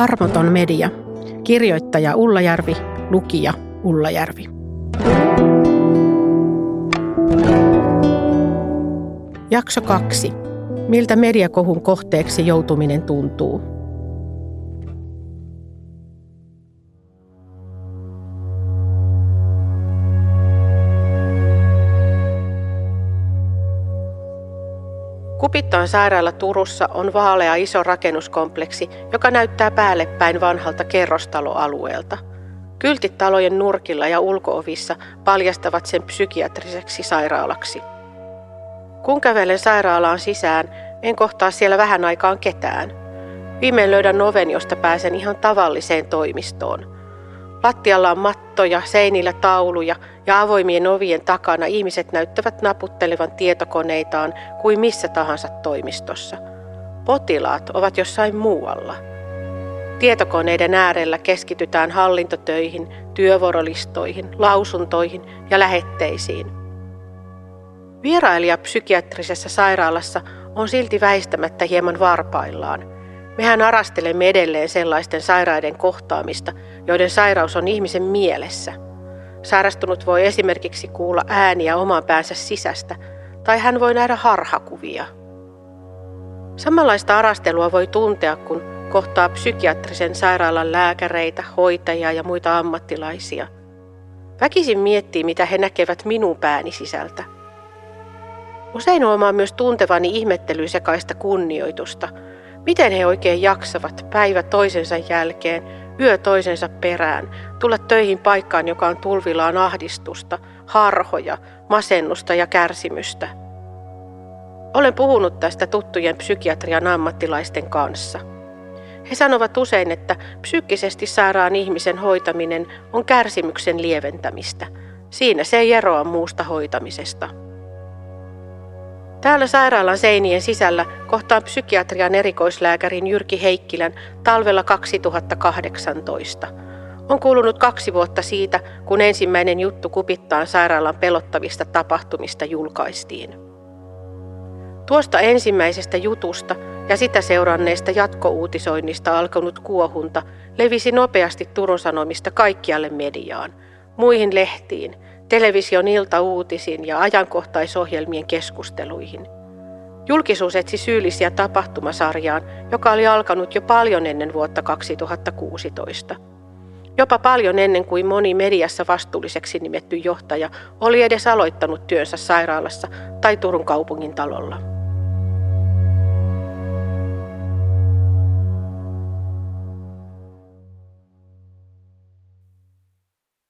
Armoton media. Kirjoittaja Ullajärvi, lukija Ullajärvi. Jakso 2. Miltä mediakohun kohteeksi joutuminen tuntuu? Kupittaan sairaala Turussa on vaalea iso rakennuskompleksi, joka näyttää päälle päin vanhalta kerrostaloalueelta. Kyltit talojen nurkilla ja ulkoovissa paljastavat sen psykiatriseksi sairaalaksi. Kun kävelen sairaalaan sisään, en kohtaa siellä vähän aikaan ketään. Viimein löydän oven, josta pääsen ihan tavalliseen toimistoon – Lattialla on mattoja, seinillä tauluja ja avoimien ovien takana ihmiset näyttävät naputtelevan tietokoneitaan kuin missä tahansa toimistossa. Potilaat ovat jossain muualla. Tietokoneiden äärellä keskitytään hallintotöihin, työvuorolistoihin, lausuntoihin ja lähetteisiin. Vierailija psykiatrisessa sairaalassa on silti väistämättä hieman varpaillaan – Mehän arastelemme edelleen sellaisten sairaiden kohtaamista, joiden sairaus on ihmisen mielessä. Sairastunut voi esimerkiksi kuulla ääniä oman päänsä sisästä, tai hän voi nähdä harhakuvia. Samanlaista arastelua voi tuntea, kun kohtaa psykiatrisen sairaalan lääkäreitä, hoitajia ja muita ammattilaisia. Väkisin miettii, mitä he näkevät minun pääni sisältä. Usein huomaa myös tuntevani ihmettelysekaista kunnioitusta – Miten he oikein jaksavat päivä toisensa jälkeen, yö toisensa perään, tulla töihin paikkaan, joka on tulvillaan ahdistusta, harhoja, masennusta ja kärsimystä? Olen puhunut tästä tuttujen psykiatrian ammattilaisten kanssa. He sanovat usein, että psyykkisesti sairaan ihmisen hoitaminen on kärsimyksen lieventämistä. Siinä se ei eroa muusta hoitamisesta. Täällä sairaalan seinien sisällä kohtaan psykiatrian erikoislääkärin Jyrki Heikkilän talvella 2018. On kulunut kaksi vuotta siitä, kun ensimmäinen juttu kupittaan sairaalan pelottavista tapahtumista julkaistiin. Tuosta ensimmäisestä jutusta ja sitä seuranneesta jatkouutisoinnista alkanut kuohunta levisi nopeasti Turun Sanomista kaikkialle mediaan, muihin lehtiin – television iltauutisiin ja ajankohtaisohjelmien keskusteluihin. Julkisuus etsi syyllisiä tapahtumasarjaan, joka oli alkanut jo paljon ennen vuotta 2016. Jopa paljon ennen kuin moni mediassa vastuulliseksi nimetty johtaja oli edes aloittanut työnsä sairaalassa tai Turun kaupungin talolla.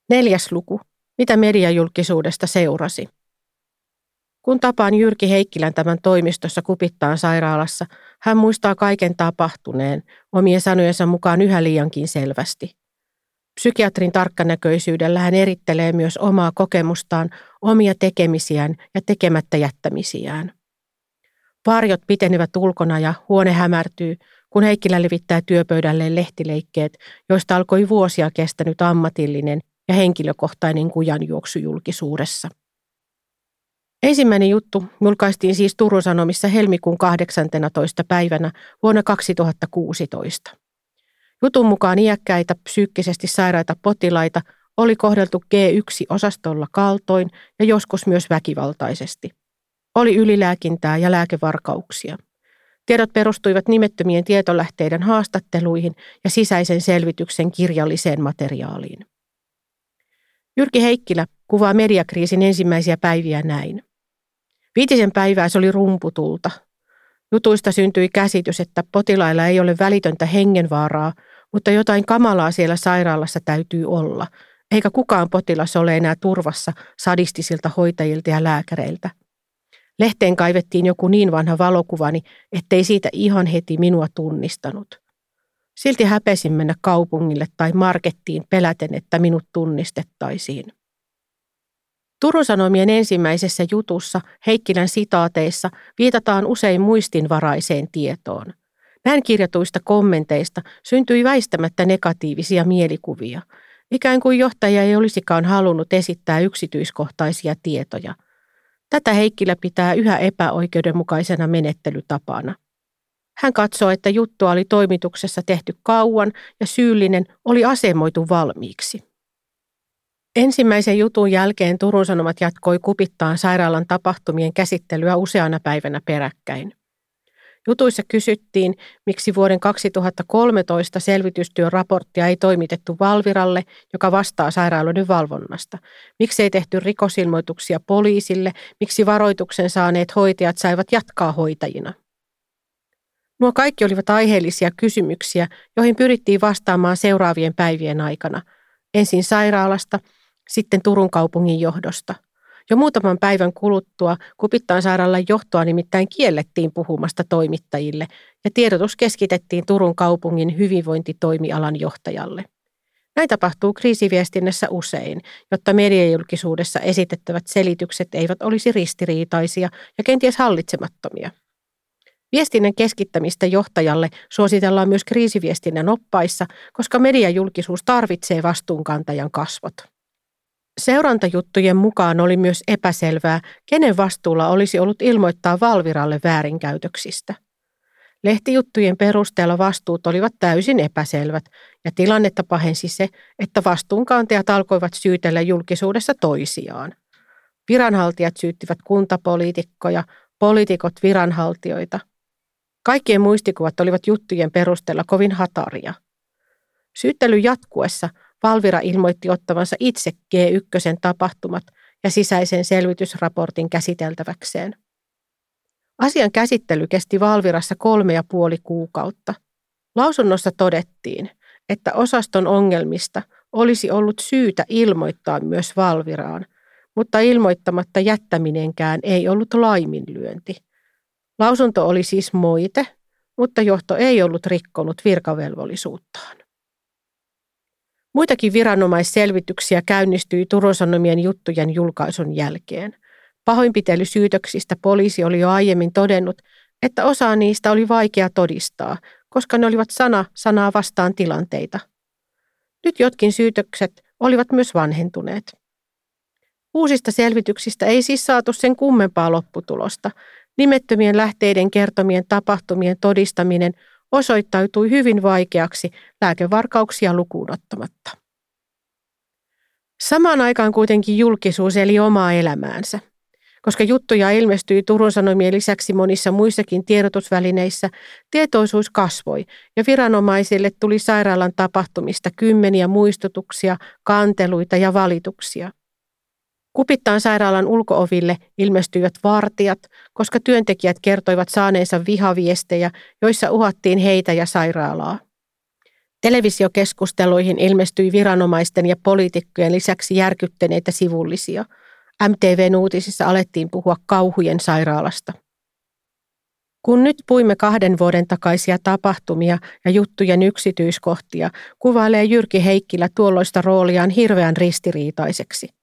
Neljäs luku. Mitä mediajulkisuudesta seurasi? Kun tapaan Jyrki Heikkilän tämän toimistossa kupittaan sairaalassa, hän muistaa kaiken tapahtuneen, omien sanojensa mukaan yhä liiankin selvästi. Psykiatrin tarkkanäköisyydellä hän erittelee myös omaa kokemustaan, omia tekemisiään ja tekemättä jättämisiään. Varjot pitenevät ulkona ja huone hämärtyy, kun Heikkilä levittää työpöydälleen lehtileikkeet, joista alkoi vuosia kestänyt ammatillinen ja henkilökohtainen kujanjuoksu julkisuudessa. Ensimmäinen juttu julkaistiin siis Turun Sanomissa helmikuun 18. päivänä vuonna 2016. Jutun mukaan iäkkäitä psyykkisesti sairaita potilaita oli kohdeltu G1-osastolla kaltoin ja joskus myös väkivaltaisesti. Oli ylilääkintää ja lääkevarkauksia. Tiedot perustuivat nimettömien tietolähteiden haastatteluihin ja sisäisen selvityksen kirjalliseen materiaaliin. Jyrki Heikkilä kuvaa mediakriisin ensimmäisiä päiviä näin. Viitisen päivää se oli rumputulta. Jutuista syntyi käsitys, että potilailla ei ole välitöntä hengenvaaraa, mutta jotain kamalaa siellä sairaalassa täytyy olla, eikä kukaan potilas ole enää turvassa sadistisilta hoitajilta ja lääkäreiltä. Lehteen kaivettiin joku niin vanha valokuvani, ettei siitä ihan heti minua tunnistanut. Silti häpesin mennä kaupungille tai markettiin peläten, että minut tunnistettaisiin. Turun Sanomien ensimmäisessä jutussa Heikkilän sitaateissa viitataan usein muistinvaraiseen tietoon. Näin kirjatuista kommenteista syntyi väistämättä negatiivisia mielikuvia, ikään kuin johtaja ei olisikaan halunnut esittää yksityiskohtaisia tietoja. Tätä Heikkilä pitää yhä epäoikeudenmukaisena menettelytapana. Hän katsoo, että juttua oli toimituksessa tehty kauan ja syyllinen oli asemoitu valmiiksi. Ensimmäisen jutun jälkeen Turun Sanomat jatkoi kupittaan sairaalan tapahtumien käsittelyä useana päivänä peräkkäin. Jutuissa kysyttiin, miksi vuoden 2013 selvitystyön raporttia ei toimitettu Valviralle, joka vastaa sairaaloiden valvonnasta. Miksi ei tehty rikosilmoituksia poliisille, miksi varoituksen saaneet hoitajat saivat jatkaa hoitajina. Nuo kaikki olivat aiheellisia kysymyksiä, joihin pyrittiin vastaamaan seuraavien päivien aikana. Ensin sairaalasta, sitten Turun kaupungin johdosta – jo muutaman päivän kuluttua Kupittaan sairaalan johtoa nimittäin kiellettiin puhumasta toimittajille ja tiedotus keskitettiin Turun kaupungin hyvinvointitoimialan johtajalle. Näin tapahtuu kriisiviestinnässä usein, jotta mediajulkisuudessa esitettävät selitykset eivät olisi ristiriitaisia ja kenties hallitsemattomia. Viestinnän keskittämistä johtajalle suositellaan myös kriisiviestinnän oppaissa, koska mediajulkisuus tarvitsee vastuunkantajan kasvot. Seurantajuttujen mukaan oli myös epäselvää, kenen vastuulla olisi ollut ilmoittaa Valviralle väärinkäytöksistä. Lehtijuttujen perusteella vastuut olivat täysin epäselvät ja tilannetta pahensi se, että vastuunkantajat alkoivat syytellä julkisuudessa toisiaan. Viranhaltijat syyttivät kuntapoliitikkoja, poliitikot viranhaltijoita. Kaikkien muistikuvat olivat juttujen perusteella kovin hataria. Syyttelyn jatkuessa Valvira ilmoitti ottavansa itse G1 tapahtumat ja sisäisen selvitysraportin käsiteltäväkseen. Asian käsittely kesti Valvirassa kolme ja puoli kuukautta. Lausunnossa todettiin, että osaston ongelmista olisi ollut syytä ilmoittaa myös Valviraan, mutta ilmoittamatta jättäminenkään ei ollut laiminlyönti. Lausunto oli siis moite, mutta johto ei ollut rikkonut virkavelvollisuuttaan. Muitakin viranomaisselvityksiä käynnistyi Turun Sanomien juttujen julkaisun jälkeen. Pahoinpitelysyytöksistä poliisi oli jo aiemmin todennut, että osa niistä oli vaikea todistaa, koska ne olivat sana sanaa vastaan tilanteita. Nyt jotkin syytökset olivat myös vanhentuneet. Uusista selvityksistä ei siis saatu sen kummempaa lopputulosta. Nimettömien lähteiden kertomien tapahtumien todistaminen osoittautui hyvin vaikeaksi lääkevarkauksia lukuun ottamatta. Samaan aikaan kuitenkin julkisuus eli omaa elämäänsä. Koska juttuja ilmestyi Turun Sanomien lisäksi monissa muissakin tiedotusvälineissä, tietoisuus kasvoi ja viranomaisille tuli sairaalan tapahtumista kymmeniä muistutuksia, kanteluita ja valituksia. Kupittaan sairaalan ulkooville ilmestyivät vartijat, koska työntekijät kertoivat saaneensa vihaviestejä, joissa uhattiin heitä ja sairaalaa. Televisiokeskusteluihin ilmestyi viranomaisten ja poliitikkojen lisäksi järkyttäneitä sivullisia. MTVn uutisissa alettiin puhua kauhujen sairaalasta. Kun nyt puimme kahden vuoden takaisia tapahtumia ja juttujen yksityiskohtia, kuvailee Jyrki Heikkilä tuolloista rooliaan hirveän ristiriitaiseksi –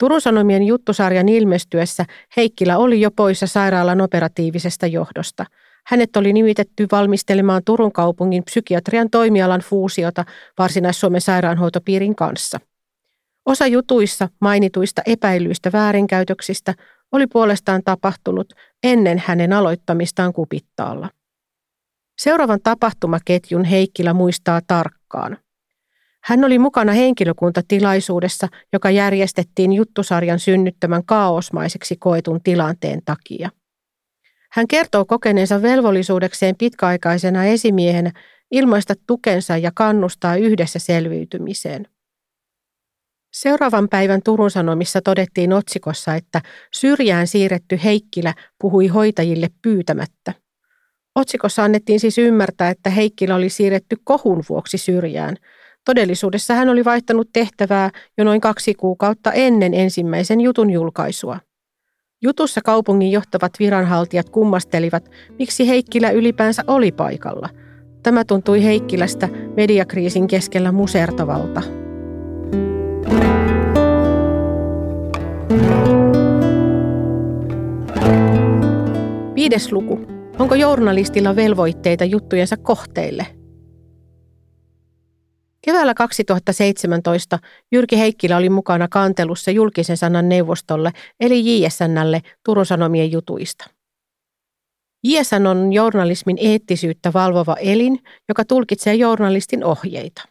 Turun Sanomien juttusarjan ilmestyessä Heikkilä oli jo poissa sairaalan operatiivisesta johdosta. Hänet oli nimitetty valmistelemaan Turun kaupungin psykiatrian toimialan fuusiota Varsinais-Suomen sairaanhoitopiirin kanssa. Osa jutuissa mainituista epäilyistä väärinkäytöksistä oli puolestaan tapahtunut ennen hänen aloittamistaan kupittaalla. Seuraavan tapahtumaketjun Heikkilä muistaa tarkkaan. Hän oli mukana henkilökuntatilaisuudessa, joka järjestettiin juttusarjan synnyttämän kaosmaiseksi koetun tilanteen takia. Hän kertoo kokeneensa velvollisuudekseen pitkäaikaisena esimiehenä ilmaista tukensa ja kannustaa yhdessä selviytymiseen. Seuraavan päivän Turun Sanomissa todettiin otsikossa, että syrjään siirretty Heikkilä puhui hoitajille pyytämättä. Otsikossa annettiin siis ymmärtää, että Heikkilä oli siirretty kohun vuoksi syrjään – Todellisuudessa hän oli vaihtanut tehtävää jo noin kaksi kuukautta ennen ensimmäisen jutun julkaisua. Jutussa kaupungin johtavat viranhaltijat kummastelivat, miksi Heikkilä ylipäänsä oli paikalla. Tämä tuntui Heikkilästä mediakriisin keskellä musertavalta. Viides luku. Onko journalistilla velvoitteita juttujensa kohteille – Keväällä 2017 Jyrki Heikkilä oli mukana kantelussa julkisen sanan neuvostolle eli JSNlle Turun Sanomien jutuista. ISN on journalismin eettisyyttä valvova elin, joka tulkitsee journalistin ohjeita.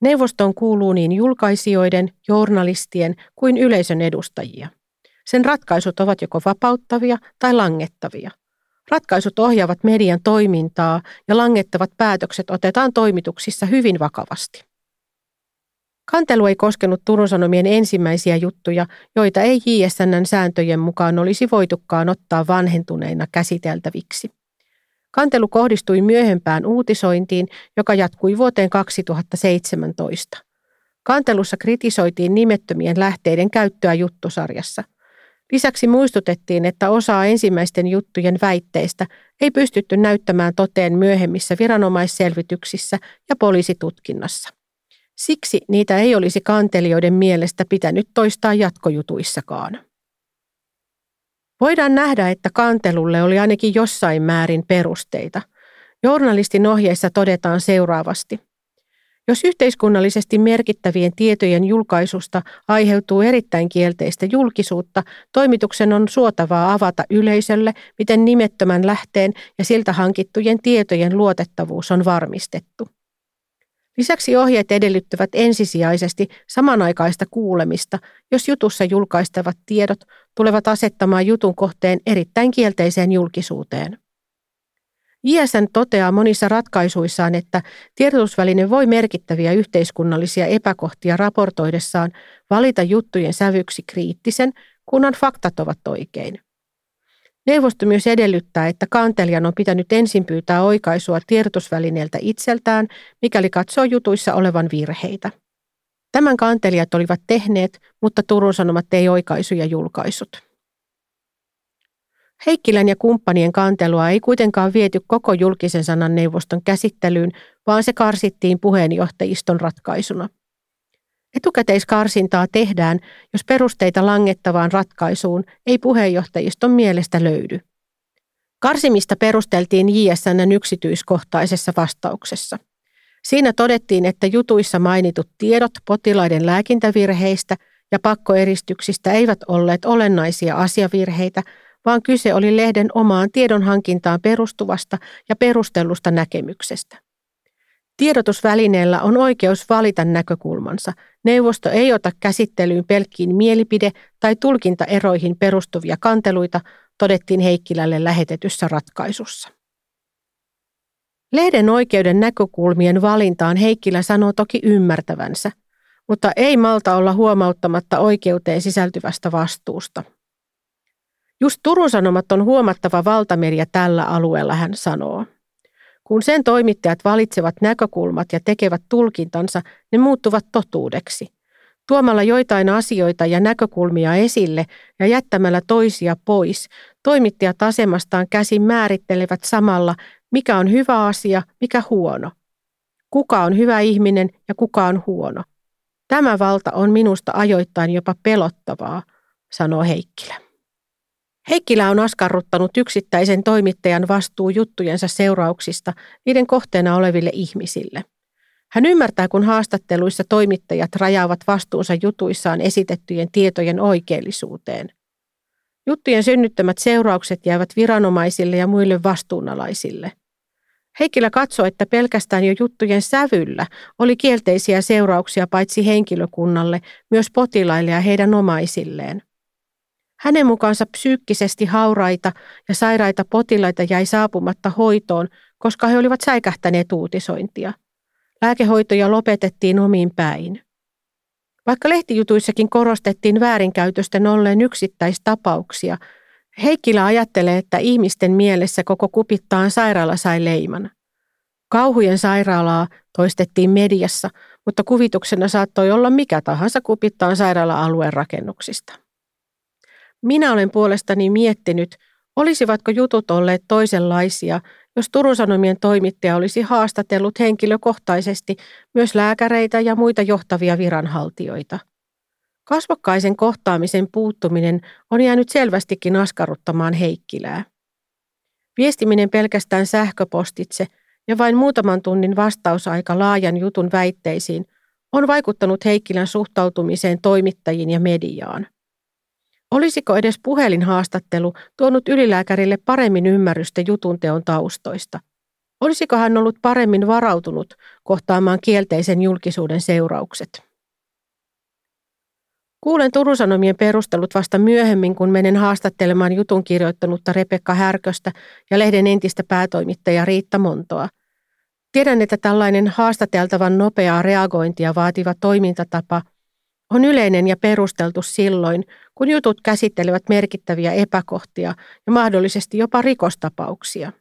Neuvostoon kuuluu niin julkaisijoiden, journalistien kuin yleisön edustajia. Sen ratkaisut ovat joko vapauttavia tai langettavia. Ratkaisut ohjaavat median toimintaa ja langettavat päätökset otetaan toimituksissa hyvin vakavasti. Kantelu ei koskenut Turun Sanomien ensimmäisiä juttuja, joita ei JSNn sääntöjen mukaan olisi voitukaan ottaa vanhentuneina käsiteltäviksi. Kantelu kohdistui myöhempään uutisointiin, joka jatkui vuoteen 2017. Kantelussa kritisoitiin nimettömien lähteiden käyttöä juttusarjassa. Lisäksi muistutettiin, että osaa ensimmäisten juttujen väitteistä ei pystytty näyttämään toteen myöhemmissä viranomaisselvityksissä ja poliisitutkinnassa. Siksi niitä ei olisi kantelijoiden mielestä pitänyt toistaa jatkojutuissakaan. Voidaan nähdä, että kantelulle oli ainakin jossain määrin perusteita. Journalistin ohjeissa todetaan seuraavasti. Jos yhteiskunnallisesti merkittävien tietojen julkaisusta aiheutuu erittäin kielteistä julkisuutta, toimituksen on suotavaa avata yleisölle, miten nimettömän lähteen ja siltä hankittujen tietojen luotettavuus on varmistettu. Lisäksi ohjeet edellyttävät ensisijaisesti samanaikaista kuulemista, jos jutussa julkaistavat tiedot tulevat asettamaan jutun kohteen erittäin kielteiseen julkisuuteen. ISN toteaa monissa ratkaisuissaan, että tiedotusväline voi merkittäviä yhteiskunnallisia epäkohtia raportoidessaan valita juttujen sävyksi kriittisen, kunhan faktat ovat oikein. Neuvosto myös edellyttää, että kantelijan on pitänyt ensin pyytää oikaisua tiedotusvälineeltä itseltään, mikäli katsoo jutuissa olevan virheitä. Tämän kantelijat olivat tehneet, mutta Turun Sanomat ei oikaisuja julkaisut. Heikkilän ja kumppanien kantelua ei kuitenkaan viety koko julkisen sanan neuvoston käsittelyyn, vaan se karsittiin puheenjohtajiston ratkaisuna – Etukäteiskarsintaa tehdään, jos perusteita langettavaan ratkaisuun ei puheenjohtajiston mielestä löydy. Karsimista perusteltiin JSNn yksityiskohtaisessa vastauksessa. Siinä todettiin, että jutuissa mainitut tiedot potilaiden lääkintävirheistä ja pakkoeristyksistä eivät olleet olennaisia asiavirheitä, vaan kyse oli lehden omaan tiedonhankintaan perustuvasta ja perustellusta näkemyksestä. Tiedotusvälineellä on oikeus valita näkökulmansa. Neuvosto ei ota käsittelyyn pelkkiin mielipide- tai tulkintaeroihin perustuvia kanteluita, todettiin Heikkilälle lähetetyssä ratkaisussa. Lehden oikeuden näkökulmien valintaan Heikkilä sanoo toki ymmärtävänsä, mutta ei malta olla huomauttamatta oikeuteen sisältyvästä vastuusta. Just Turun Sanomat on huomattava valtamedia tällä alueella, hän sanoo. Kun sen toimittajat valitsevat näkökulmat ja tekevät tulkintansa, ne muuttuvat totuudeksi. Tuomalla joitain asioita ja näkökulmia esille ja jättämällä toisia pois, toimittajat asemastaan käsin määrittelevät samalla, mikä on hyvä asia, mikä huono. Kuka on hyvä ihminen ja kuka on huono. Tämä valta on minusta ajoittain jopa pelottavaa, sanoo Heikkilä. Heikkilä on askarruttanut yksittäisen toimittajan vastuu juttujensa seurauksista niiden kohteena oleville ihmisille. Hän ymmärtää, kun haastatteluissa toimittajat rajaavat vastuunsa jutuissaan esitettyjen tietojen oikeellisuuteen. Juttujen synnyttämät seuraukset jäävät viranomaisille ja muille vastuunalaisille. Heikkilä katsoi, että pelkästään jo juttujen sävyllä oli kielteisiä seurauksia paitsi henkilökunnalle, myös potilaille ja heidän omaisilleen. Hänen mukaansa psyykkisesti hauraita ja sairaita potilaita jäi saapumatta hoitoon, koska he olivat säikähtäneet uutisointia. Lääkehoitoja lopetettiin omiin päin. Vaikka lehtijutuissakin korostettiin väärinkäytösten olleen yksittäistapauksia, Heikkilä ajattelee, että ihmisten mielessä koko kupittaan sairaala sai leiman. Kauhujen sairaalaa toistettiin mediassa, mutta kuvituksena saattoi olla mikä tahansa kupittaan sairaala-alueen rakennuksista. Minä olen puolestani miettinyt, olisivatko jutut olleet toisenlaisia, jos Turun Sanomien toimittaja olisi haastatellut henkilökohtaisesti myös lääkäreitä ja muita johtavia viranhaltijoita. Kasvokkaisen kohtaamisen puuttuminen on jäänyt selvästikin askarruttamaan Heikkilää. Viestiminen pelkästään sähköpostitse ja vain muutaman tunnin vastausaika laajan jutun väitteisiin on vaikuttanut Heikkilän suhtautumiseen toimittajiin ja mediaan. Olisiko edes puhelinhaastattelu tuonut ylilääkärille paremmin ymmärrystä jutun teon taustoista? Olisiko hän ollut paremmin varautunut kohtaamaan kielteisen julkisuuden seuraukset? Kuulen Turun Sanomien perustelut vasta myöhemmin, kun menen haastattelemaan jutun kirjoittanutta Rebekka Härköstä ja lehden entistä päätoimittajaa Riitta Montoa. Tiedän, että tällainen haastateltavan nopeaa reagointia vaativa toimintatapa on yleinen ja perusteltu silloin, kun jutut käsittelevät merkittäviä epäkohtia ja mahdollisesti jopa rikostapauksia.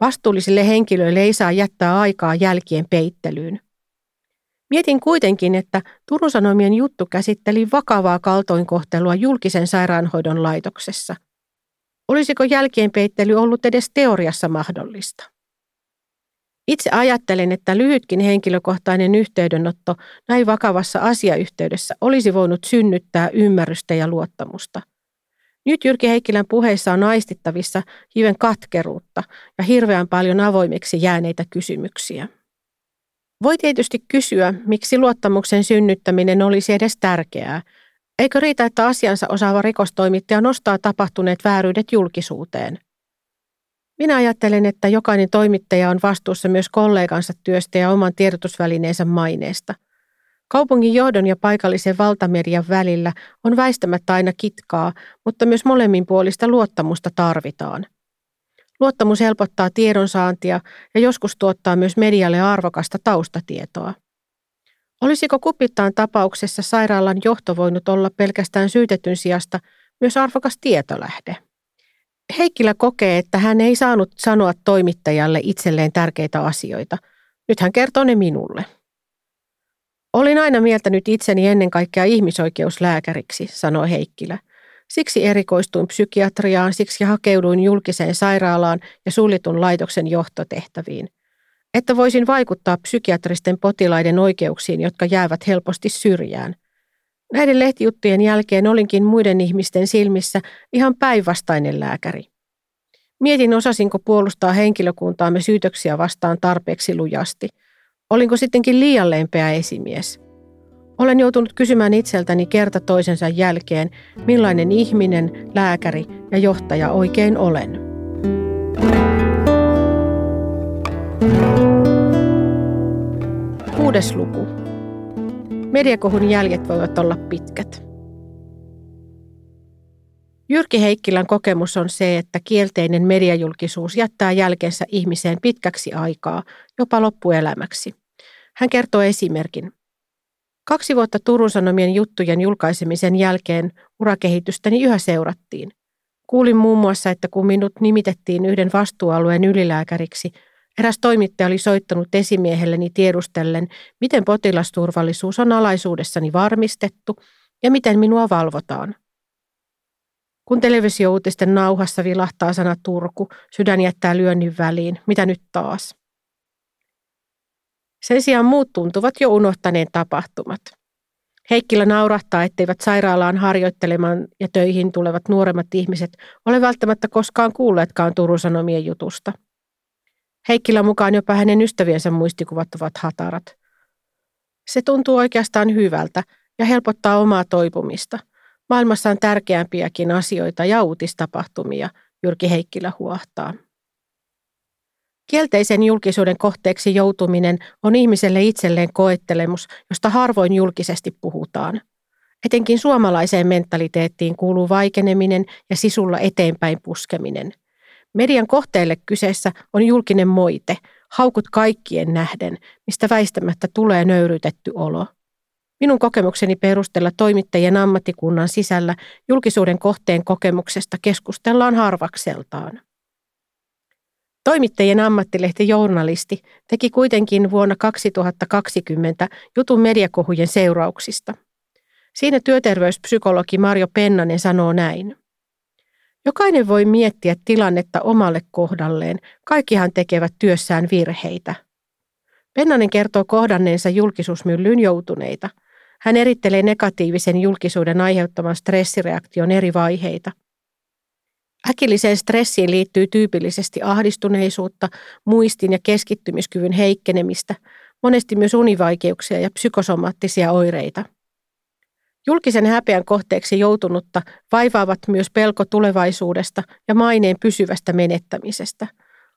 Vastuullisille henkilöille ei saa jättää aikaa jälkien peittelyyn. Mietin kuitenkin, että Turun Sanomien juttu käsitteli vakavaa kaltoinkohtelua julkisen sairaanhoidon laitoksessa. Olisiko jälkeenpeittely ollut edes teoriassa mahdollista? Itse ajattelen, että lyhytkin henkilökohtainen yhteydenotto näin vakavassa asiayhteydessä olisi voinut synnyttää ymmärrystä ja luottamusta. Nyt Jyrki Heikkilän puheissa on aistittavissa hiven katkeruutta ja hirveän paljon avoimeksi jääneitä kysymyksiä. Voi tietysti kysyä, miksi luottamuksen synnyttäminen olisi edes tärkeää. Eikö riitä, että asiansa osaava rikostoimittaja nostaa tapahtuneet vääryydet julkisuuteen? Minä ajattelen, että jokainen toimittaja on vastuussa myös kollegansa työstä ja oman tiedotusvälineensä maineesta. Kaupungin johdon ja paikallisen valtamedian välillä on väistämättä aina kitkaa, mutta myös molemmin puolista luottamusta tarvitaan. Luottamus helpottaa tiedonsaantia ja joskus tuottaa myös medialle arvokasta taustatietoa. Olisiko Kupittaan tapauksessa sairaalan johto voinut olla pelkästään syytetyn sijasta myös arvokas tietolähde? Heikkilä kokee, että hän ei saanut sanoa toimittajalle itselleen tärkeitä asioita. Nyt hän kertoo ne minulle. Olin aina mieltänyt itseni ennen kaikkea ihmisoikeuslääkäriksi, sanoi Heikkilä. Siksi erikoistuin psykiatriaan, siksi hakeuduin julkiseen sairaalaan ja suljetun laitoksen johtotehtäviin. Että voisin vaikuttaa psykiatristen potilaiden oikeuksiin, jotka jäävät helposti syrjään. Näiden lehtijuttujen jälkeen olinkin muiden ihmisten silmissä ihan päinvastainen lääkäri. Mietin, osasinko puolustaa henkilökuntaamme syytöksiä vastaan tarpeeksi lujasti. Olinko sittenkin liian lempeä esimies – olen joutunut kysymään itseltäni kerta toisensa jälkeen, millainen ihminen, lääkäri ja johtaja oikein olen. Kuudes luku. Mediakohun jäljet voivat olla pitkät. Jyrki Heikkilän kokemus on se, että kielteinen mediajulkisuus jättää jälkensä ihmiseen pitkäksi aikaa, jopa loppuelämäksi. Hän kertoo esimerkin. Kaksi vuotta Turun Sanomien juttujen julkaisemisen jälkeen urakehitystäni yhä seurattiin. Kuulin muun muassa, että kun minut nimitettiin yhden vastuualueen ylilääkäriksi, eräs toimittaja oli soittanut esimiehelleni tiedustellen, miten potilasturvallisuus on alaisuudessani varmistettu ja miten minua valvotaan. Kun televisiouutisten nauhassa vilahtaa sana Turku, sydän jättää lyönnin väliin. Mitä nyt taas? Sen sijaan muut tuntuvat jo unohtaneen tapahtumat. Heikkilä naurahtaa, etteivät sairaalaan harjoittelemaan ja töihin tulevat nuoremmat ihmiset ole välttämättä koskaan kuulleetkaan Turun Sanomien jutusta. Heikkilä mukaan jopa hänen ystäviensä muistikuvat ovat hatarat. Se tuntuu oikeastaan hyvältä ja helpottaa omaa toipumista. Maailmassa on tärkeämpiäkin asioita ja uutistapahtumia, Jyrki Heikkilä huahtaa. Kielteisen julkisuuden kohteeksi joutuminen on ihmiselle itselleen koettelemus, josta harvoin julkisesti puhutaan. Etenkin suomalaiseen mentaliteettiin kuuluu vaikeneminen ja sisulla eteenpäin puskeminen. Median kohteelle kyseessä on julkinen moite, haukut kaikkien nähden, mistä väistämättä tulee nöyrytetty olo. Minun kokemukseni perusteella toimittajien ammattikunnan sisällä julkisuuden kohteen kokemuksesta keskustellaan harvakseltaan. Toimittajien ammattilehti Journalisti teki kuitenkin vuonna 2020 jutun mediakohujen seurauksista. Siinä työterveyspsykologi Marjo Pennanen sanoo näin. Jokainen voi miettiä tilannetta omalle kohdalleen. Kaikkihan tekevät työssään virheitä. Pennanen kertoo kohdanneensa julkisuusmyllyyn joutuneita. Hän erittelee negatiivisen julkisuuden aiheuttaman stressireaktion eri vaiheita – Äkilliseen stressiin liittyy tyypillisesti ahdistuneisuutta, muistin ja keskittymiskyvyn heikkenemistä, monesti myös univaikeuksia ja psykosomaattisia oireita. Julkisen häpeän kohteeksi joutunutta vaivaavat myös pelko tulevaisuudesta ja maineen pysyvästä menettämisestä.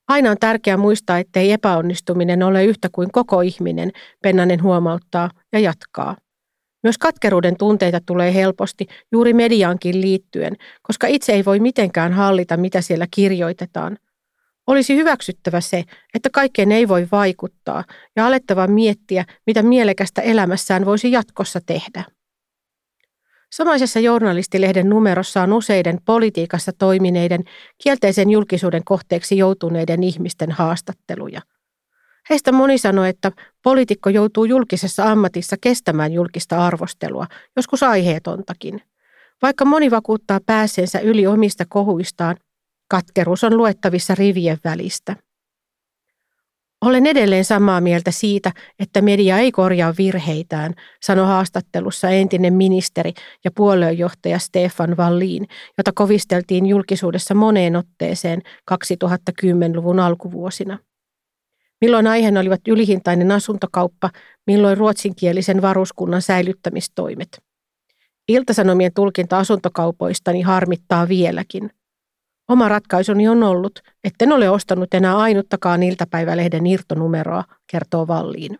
Aina on tärkeää muistaa, ettei epäonnistuminen ole yhtä kuin koko ihminen, Pennanen huomauttaa ja jatkaa. Myös katkeruuden tunteita tulee helposti juuri mediaankin liittyen, koska itse ei voi mitenkään hallita, mitä siellä kirjoitetaan. Olisi hyväksyttävä se, että kaikkeen ei voi vaikuttaa ja alettava miettiä, mitä mielekästä elämässään voisi jatkossa tehdä. Samaisessa journalistilehden numerossa on useiden politiikassa toimineiden, kielteisen julkisuuden kohteeksi joutuneiden ihmisten haastatteluja. Heistä moni sanoi, että poliitikko joutuu julkisessa ammatissa kestämään julkista arvostelua, joskus aiheetontakin. Vaikka moni vakuuttaa pääseensä yli omista kohuistaan, katkeruus on luettavissa rivien välistä. Olen edelleen samaa mieltä siitä, että media ei korjaa virheitään, sanoi haastattelussa entinen ministeri ja puoluejohtaja Stefan Wallin, jota kovisteltiin julkisuudessa moneen otteeseen 2010-luvun alkuvuosina. Milloin aiheena olivat ylihintainen asuntokauppa, milloin ruotsinkielisen varuskunnan säilyttämistoimet. Iltasanomien tulkinta asuntokaupoistani harmittaa vieläkin – Oma ratkaisuni on ollut, etten ole ostanut enää ainuttakaan iltapäivälehden irtonumeroa, kertoo Valliin.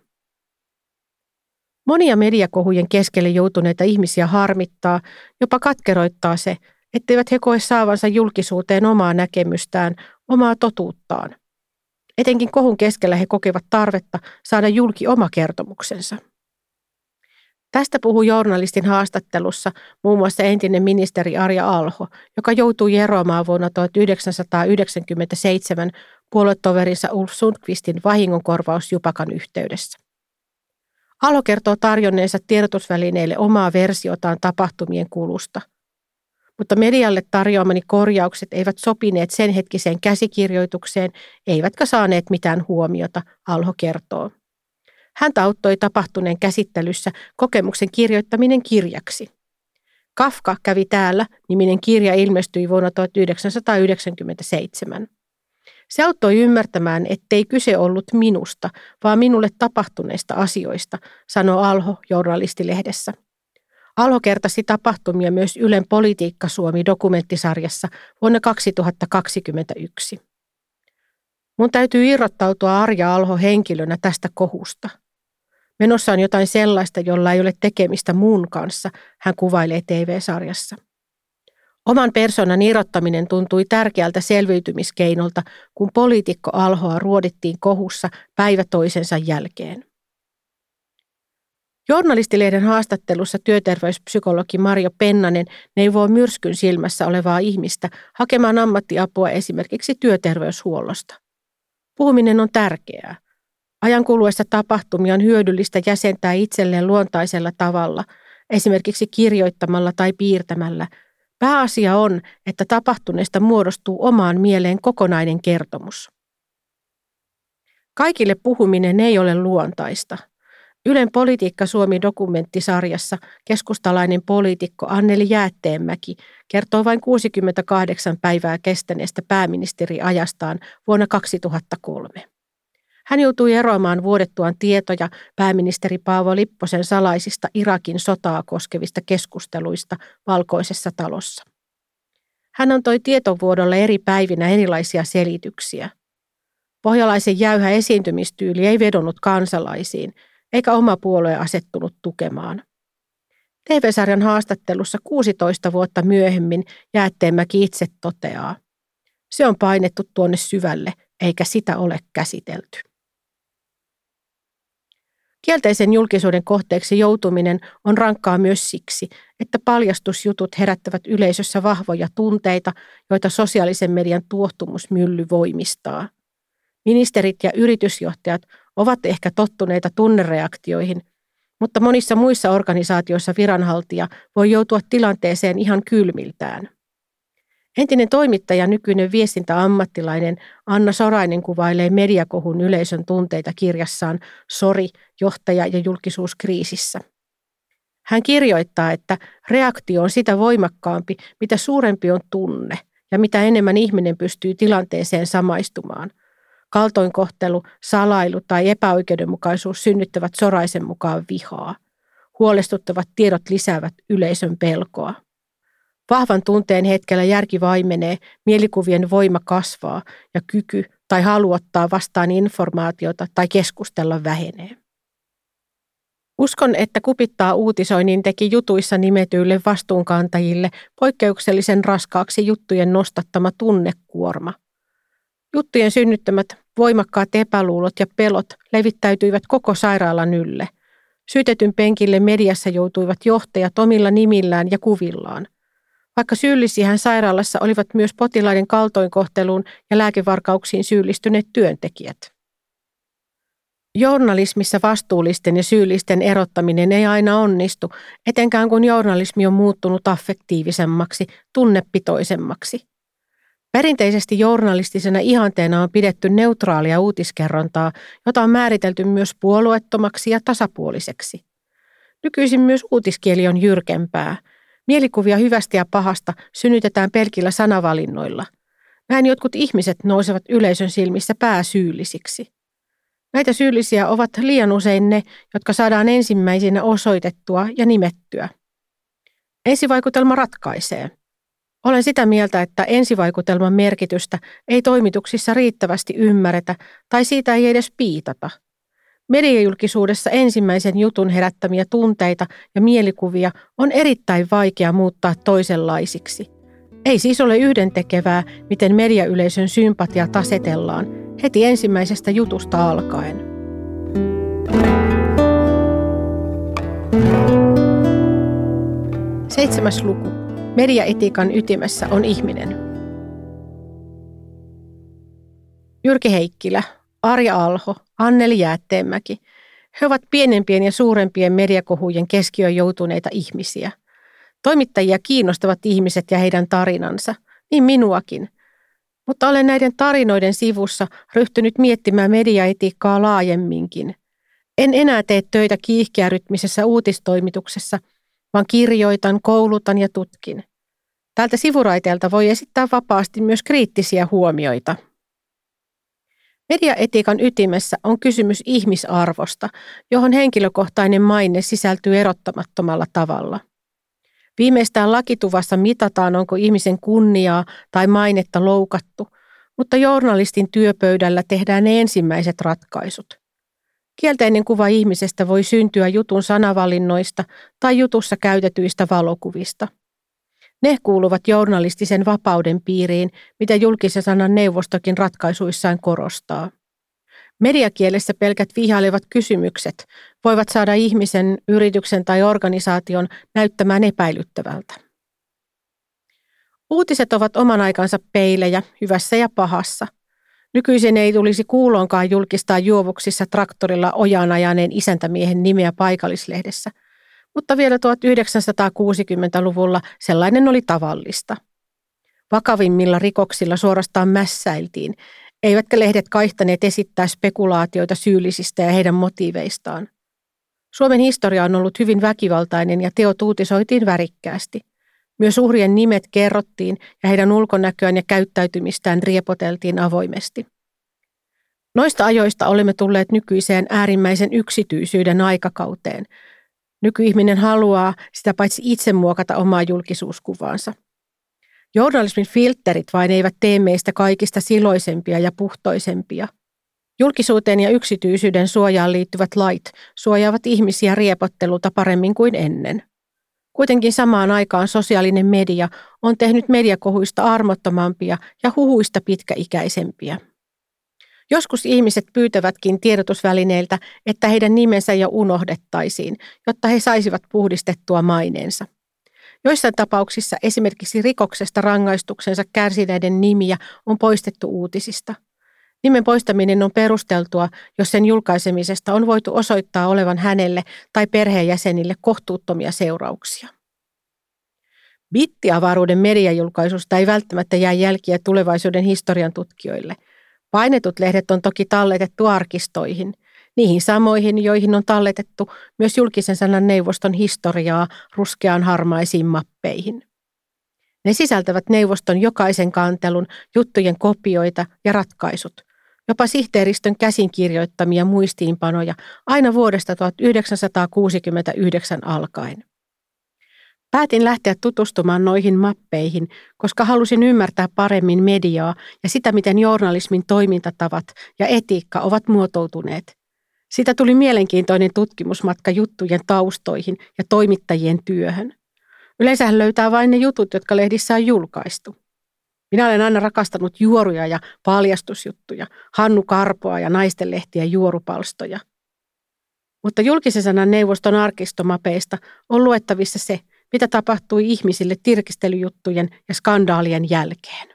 Monia mediakohujen keskelle joutuneita ihmisiä harmittaa, jopa katkeroittaa se, etteivät he koe saavansa julkisuuteen omaa näkemystään, omaa totuuttaan. Etenkin kohun keskellä he kokevat tarvetta saada julki oma kertomuksensa. Tästä puhui journalistin haastattelussa muun muassa entinen ministeri Arja Alho, joka joutui eroamaan vuonna 1997 puoluetoverinsa Ulf Sundqvistin vahingonkorvausjupakan yhteydessä. Alho kertoo tarjonneensa tiedotusvälineille omaa versiotaan tapahtumien kulusta. Mutta medialle tarjoamani korjaukset eivät sopineet sen hetkiseen käsikirjoitukseen, eivätkä saaneet mitään huomiota, Alho kertoo. Häntä auttoi tapahtuneen käsittelyssä kokemuksen kirjoittaminen kirjaksi. Kafka kävi täällä, niminen kirja ilmestyi vuonna 1997. Se auttoi ymmärtämään, ettei kyse ollut minusta, vaan minulle tapahtuneista asioista, sanoi Alho journalistilehdessä. Alho kertasi tapahtumia myös Ylen Politiikka Suomi dokumenttisarjassa vuonna 2021. Mun täytyy irrottautua Arja Alho henkilönä tästä kohusta. Menossa on jotain sellaista, jolla ei ole tekemistä muun kanssa, hän kuvailee TV-sarjassa. Oman persoonan irrottaminen tuntui tärkeältä selviytymiskeinolta, kun poliitikko Alhoa ruodittiin kohussa päivä toisensa jälkeen. Journalistilehden haastattelussa työterveyspsykologi Mario Pennanen neuvoo myrskyn silmässä olevaa ihmistä hakemaan ammattiapua esimerkiksi työterveyshuollosta. Puhuminen on tärkeää. Ajan kuluessa tapahtumia on hyödyllistä jäsentää itselleen luontaisella tavalla, esimerkiksi kirjoittamalla tai piirtämällä. Pääasia on, että tapahtuneesta muodostuu omaan mieleen kokonainen kertomus. Kaikille puhuminen ei ole luontaista. Ylen Politiikka Suomi-dokumenttisarjassa keskustalainen poliitikko Anneli Jäätteenmäki kertoo vain 68 päivää kestäneestä pääministeriajastaan vuonna 2003. Hän joutui eroamaan vuodettuaan tietoja pääministeri Paavo Lipposen salaisista Irakin sotaa koskevista keskusteluista Valkoisessa talossa. Hän antoi tietovuodolle eri päivinä erilaisia selityksiä. Pohjalaisen jäyhä esiintymistyyli ei vedonnut kansalaisiin, eikä oma puolue asettunut tukemaan. TV-sarjan haastattelussa 16 vuotta myöhemmin Jäätteenmäki itse toteaa. Se on painettu tuonne syvälle, eikä sitä ole käsitelty. Kielteisen julkisuuden kohteeksi joutuminen on rankkaa myös siksi, että paljastusjutut herättävät yleisössä vahvoja tunteita, joita sosiaalisen median tuohtumusmylly voimistaa. Ministerit ja yritysjohtajat ovat ehkä tottuneita tunnereaktioihin, mutta monissa muissa organisaatioissa viranhaltija voi joutua tilanteeseen ihan kylmiltään. Entinen toimittaja, nykyinen viestintäammattilainen Anna Sorainen kuvailee mediakohun yleisön tunteita kirjassaan Sori, johtaja ja julkisuus kriisissä. Hän kirjoittaa, että reaktio on sitä voimakkaampi, mitä suurempi on tunne ja mitä enemmän ihminen pystyy tilanteeseen samaistumaan. Kaltoinkohtelu, salailu tai epäoikeudenmukaisuus synnyttävät Soraisen mukaan vihaa. Huolestuttavat tiedot lisäävät yleisön pelkoa. Vahvan tunteen hetkellä järki vaimenee, mielikuvien voima kasvaa ja kyky tai halu ottaa vastaan informaatiota tai keskustella vähenee. Uskon, että kupittaa uutisoinnin teki jutuissa nimetyille vastuunkantajille poikkeuksellisen raskaaksi juttujen nostattama tunnekuorma. Juttujen synnyttämät voimakkaat epäluulot ja pelot levittäytyivät koko sairaalan ylle. Syytetyn penkille mediassa joutuivat johtajat omilla nimillään ja kuvillaan. Vaikka syyllisiä hän sairaalassa olivat myös potilaiden kaltoinkohteluun ja lääkevarkauksiin syyllistyneet työntekijät. Journalismissa vastuullisten ja syyllisten erottaminen ei aina onnistu, etenkään kun journalismi on muuttunut affektiivisemmaksi, tunnepitoisemmaksi. Perinteisesti journalistisena ihanteena on pidetty neutraalia uutiskerrontaa, jota on määritelty myös puolueettomaksi ja tasapuoliseksi. Nykyisin myös uutiskieli on jyrkempää. Mielikuvia hyvästä ja pahasta synnytetään pelkillä sanavalinnoilla. Näin jotkut ihmiset nousevat yleisön silmissä pääsyyllisiksi. Näitä syyllisiä ovat liian usein ne, jotka saadaan ensimmäisenä osoitettua ja nimettyä. Ensivaikutelma ratkaisee. Olen sitä mieltä, että ensivaikutelman merkitystä ei toimituksissa riittävästi ymmärretä tai siitä ei edes piitata. Mediajulkisuudessa ensimmäisen jutun herättämiä tunteita ja mielikuvia on erittäin vaikea muuttaa toisenlaisiksi. Ei siis ole yhdentekevää, miten mediayleisön sympatia tasetellaan heti ensimmäisestä jutusta alkaen. Seitsemäs luku. Mediaetiikan ytimessä on ihminen. Jyrki Heikkilä, Arja Alho, Anneli Jäätteenmäki. He ovat pienempien ja suurempien mediakohujen keskiöön joutuneita ihmisiä. Toimittajia kiinnostavat ihmiset ja heidän tarinansa, niin minuakin. Mutta olen näiden tarinoiden sivussa ryhtynyt miettimään mediaetiikkaa laajemminkin. En enää tee töitä kiihkeärytmisessä uutistoimituksessa, vaan kirjoitan, koulutan ja tutkin. Tältä sivuraiteelta voi esittää vapaasti myös kriittisiä huomioita. Mediaetiikan ytimessä on kysymys ihmisarvosta, johon henkilökohtainen maine sisältyy erottamattomalla tavalla. Viimeistään lakituvassa mitataan, onko ihmisen kunniaa tai mainetta loukattu, mutta journalistin työpöydällä tehdään ne ensimmäiset ratkaisut. Kielteinen kuva ihmisestä voi syntyä jutun sanavalinnoista tai jutussa käytetyistä valokuvista – ne kuuluvat journalistisen vapauden piiriin, mitä julkisen sanan neuvostokin ratkaisuissaan korostaa. Mediakielessä pelkät vihailevat kysymykset voivat saada ihmisen, yrityksen tai organisaation näyttämään epäilyttävältä. Uutiset ovat oman aikansa peilejä, hyvässä ja pahassa. Nykyisin ei tulisi kuulonkaan julkistaa juovuksissa traktorilla ojaan ajaneen isäntämiehen nimeä paikallislehdessä – mutta vielä 1960-luvulla sellainen oli tavallista. Vakavimmilla rikoksilla suorastaan mässäiltiin, eivätkä lehdet kaihtaneet esittää spekulaatioita syyllisistä ja heidän motiiveistaan. Suomen historia on ollut hyvin väkivaltainen ja teot uutisoitiin värikkäästi. Myös uhrien nimet kerrottiin ja heidän ulkonäköään ja käyttäytymistään riepoteltiin avoimesti. Noista ajoista olemme tulleet nykyiseen äärimmäisen yksityisyyden aikakauteen – Nykyihminen haluaa sitä paitsi itse muokata omaa julkisuuskuvaansa. Journalismin filterit vain eivät tee meistä kaikista siloisempia ja puhtoisempia. Julkisuuteen ja yksityisyyden suojaan liittyvät lait suojaavat ihmisiä riepottelulta paremmin kuin ennen. Kuitenkin samaan aikaan sosiaalinen media on tehnyt mediakohuista armottomampia ja huhuista pitkäikäisempiä. Joskus ihmiset pyytävätkin tiedotusvälineiltä, että heidän nimensä jo unohdettaisiin, jotta he saisivat puhdistettua maineensa. Joissain tapauksissa esimerkiksi rikoksesta rangaistuksensa kärsineiden nimiä on poistettu uutisista. Nimen poistaminen on perusteltua, jos sen julkaisemisesta on voitu osoittaa olevan hänelle tai perheenjäsenille kohtuuttomia seurauksia. Bittiavaruuden mediajulkaisusta ei välttämättä jää jälkiä tulevaisuuden historian tutkijoille – Painetut lehdet on toki talletettu arkistoihin, niihin samoihin, joihin on talletettu myös julkisen sanan neuvoston historiaa ruskeaan harmaisiin mappeihin. Ne sisältävät neuvoston jokaisen kantelun, juttujen kopioita ja ratkaisut, jopa sihteeristön käsin kirjoittamia muistiinpanoja aina vuodesta 1969 alkaen. Päätin lähteä tutustumaan noihin mappeihin, koska halusin ymmärtää paremmin mediaa ja sitä, miten journalismin toimintatavat ja etiikka ovat muotoutuneet. Siitä tuli mielenkiintoinen tutkimusmatka juttujen taustoihin ja toimittajien työhön. Yleensä löytää vain ne jutut, jotka lehdissä on julkaistu. Minä olen aina rakastanut juoruja ja paljastusjuttuja, Hannu Karpoa ja naistenlehtien juorupalstoja. Mutta julkisen sanan neuvoston arkistomapeista on luettavissa se, mitä tapahtui ihmisille tirkistelyjuttujen ja skandaalien jälkeen.